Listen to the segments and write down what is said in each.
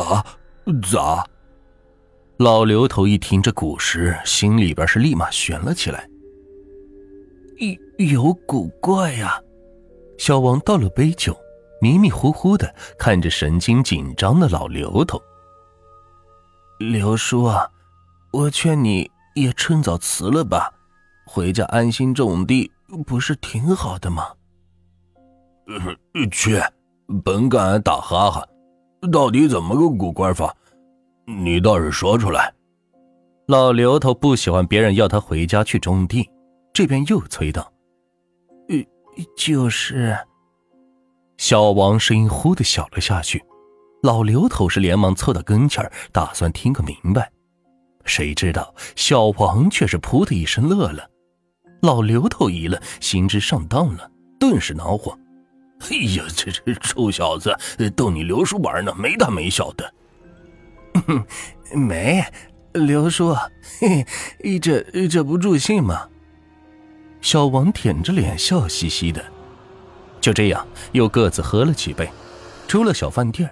啊？咋？老刘头一听这古诗，心里边是立马悬了起来。有有古怪呀！小王倒了杯酒，迷迷糊糊的看着神经紧张的老刘头。刘叔啊，我劝你也趁早辞了吧，回家安心种地不是挺好的吗？去，本敢打哈哈，到底怎么个古怪法？你倒是说出来。老刘头不喜欢别人要他回家去种地，这边又催道：“呃，就是。”小王声音忽的小了下去。老刘头是连忙凑到跟前打算听个明白。谁知道小王却是噗的一声乐了。老刘头一愣，心知上当了，顿时恼火：“哎呀，这这臭小子，逗你刘叔玩呢，没大没小的。”“没，刘叔，嘿，这这不助兴吗？”小王舔着脸，笑嘻嘻的。就这样，又各自喝了几杯，出了小饭店。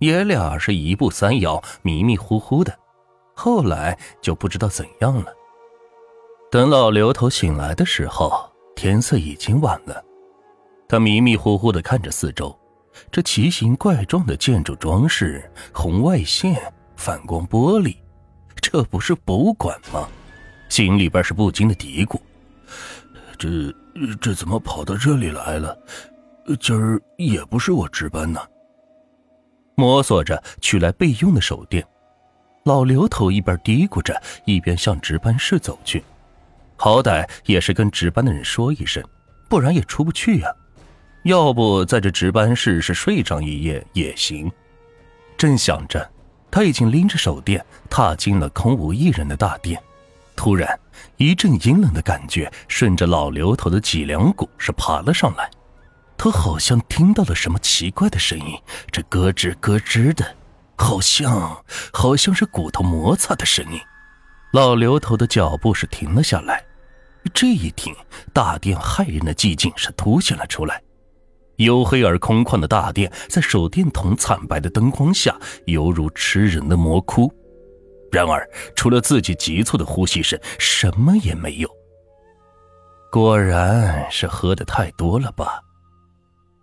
爷俩是一步三摇，迷迷糊糊的，后来就不知道怎样了。等老刘头醒来的时候，天色已经晚了。他迷迷糊糊的看着四周，这奇形怪状的建筑装饰、红外线、反光玻璃，这不是博物馆吗？心里边是不禁的嘀咕：这这怎么跑到这里来了？今儿也不是我值班呢。摸索着取来备用的手电，老刘头一边嘀咕着，一边向值班室走去。好歹也是跟值班的人说一声，不然也出不去呀。要不在这值班室是睡上一夜也行。正想着，他已经拎着手电踏进了空无一人的大殿。突然，一阵阴冷的感觉顺着老刘头的脊梁骨是爬了上来。他好像听到了什么奇怪的声音，这咯吱咯吱的，好像好像是骨头摩擦的声音。老刘头的脚步是停了下来，这一停，大殿骇人的寂静是凸显了出来。黝黑而空旷的大殿，在手电筒惨白的灯光下，犹如吃人的魔窟。然而，除了自己急促的呼吸声，什么也没有。果然是喝的太多了吧。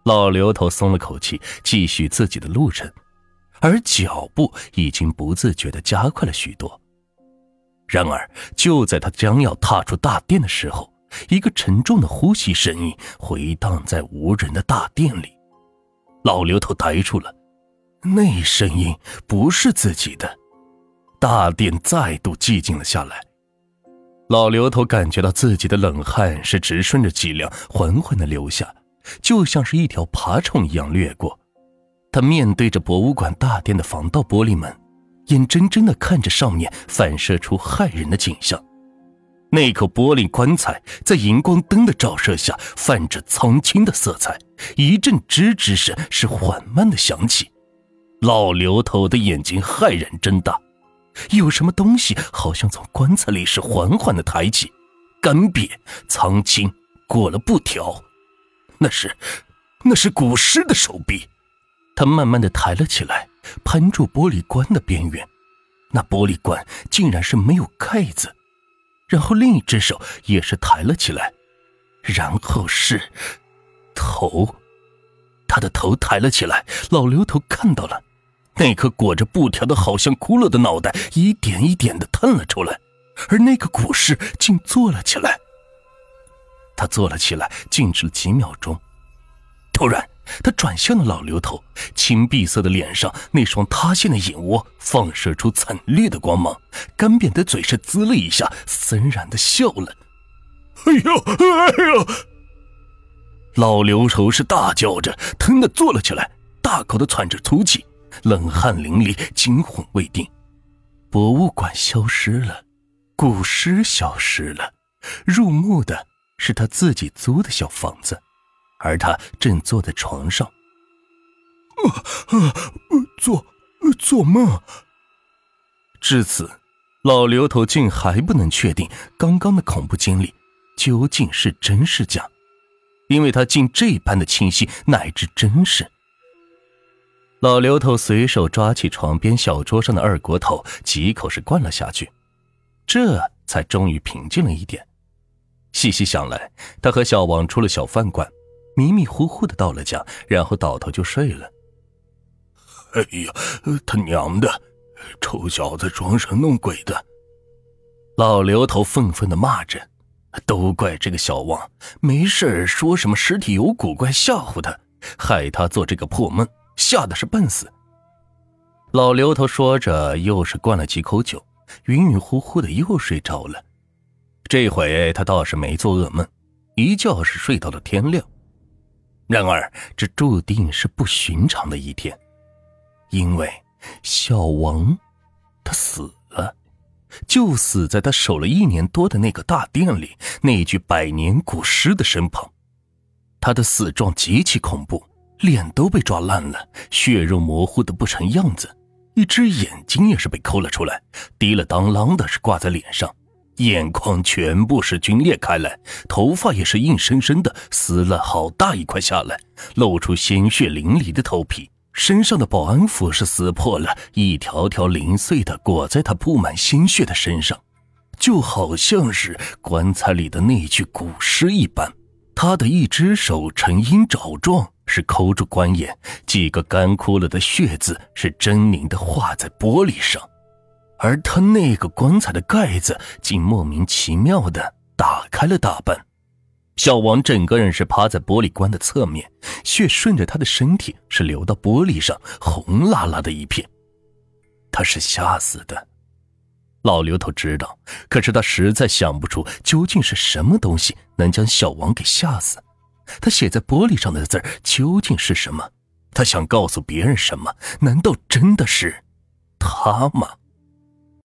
老刘头松了口气，继续自己的路程，而脚步已经不自觉的加快了许多。然而，就在他将要踏出大殿的时候，一个沉重的呼吸声音回荡在无人的大殿里。老刘头呆住了，那声音不是自己的。大殿再度寂静了下来。老刘头感觉到自己的冷汗是直顺着脊梁缓缓的流下。就像是一条爬虫一样掠过，他面对着博物馆大殿的防盗玻璃门，眼睁睁的看着上面反射出骇人的景象。那口玻璃棺材在荧光灯的照射下泛着苍青的色彩，一阵吱吱声是缓慢的响起。老刘头的眼睛骇然睁大，有什么东西好像从棺材里是缓缓的抬起，干瘪、苍青，裹了布条。那是，那是古尸的手臂，他慢慢的抬了起来，攀住玻璃棺的边缘，那玻璃棺竟然是没有盖子，然后另一只手也是抬了起来，然后是头，他的头抬了起来，老刘头看到了，那颗裹着布条的好像骷髅的脑袋一点一点的探了出来，而那个古尸竟坐了起来。他坐了起来，静止了几秒钟，他转向了老刘头，青碧色的脸上那双塌陷的眼窝放射出惨烈的光芒，干瘪的嘴是滋了一下，森然的笑了。哎呦，哎呦！老刘头是大叫着，疼的坐了起来，大口的喘着粗气，冷汗淋漓，惊魂未定。博物馆消失了，古尸消失了，入墓的。是他自己租的小房子，而他正坐在床上，啊啊，做做梦。至此，老刘头竟还不能确定刚刚的恐怖经历究竟是真是假，因为他竟这般的清晰乃至真实。老刘头随手抓起床边小桌上的二锅头，几口是灌了下去，这才终于平静了一点。细细想来，他和小王出了小饭馆，迷迷糊糊的到了家，然后倒头就睡了。哎呀，他娘的，臭小子，装神弄鬼的！老刘头愤愤的骂着：“都怪这个小王，没事说什么尸体有古怪吓唬他，害他做这个破梦。”吓得是半死。老刘头说着，又是灌了几口酒，晕晕乎乎的又睡着了。这回他倒是没做噩梦，一觉是睡到了天亮。然而，这注定是不寻常的一天，因为小王他死了，就死在他守了一年多的那个大殿里那具百年古尸的身旁。他的死状极其恐怖。脸都被抓烂了，血肉模糊的不成样子，一只眼睛也是被抠了出来，滴了当啷的是挂在脸上，眼眶全部是皲裂开来，头发也是硬生生的撕了好大一块下来，露出鲜血淋漓的头皮，身上的保安服是撕破了，一条条零碎的裹在他布满鲜血的身上，就好像是棺材里的那具古尸一般，他的一只手呈鹰爪状。是抠住棺眼，几个干枯了的血字是狰狞的画在玻璃上，而他那个棺材的盖子竟莫名其妙的打开了大半。小王整个人是趴在玻璃棺的侧面，血顺着他的身体是流到玻璃上，红辣辣的一片。他是吓死的。老刘头知道，可是他实在想不出究竟是什么东西能将小王给吓死。他写在玻璃上的字究竟是什么？他想告诉别人什么？难道真的是他吗？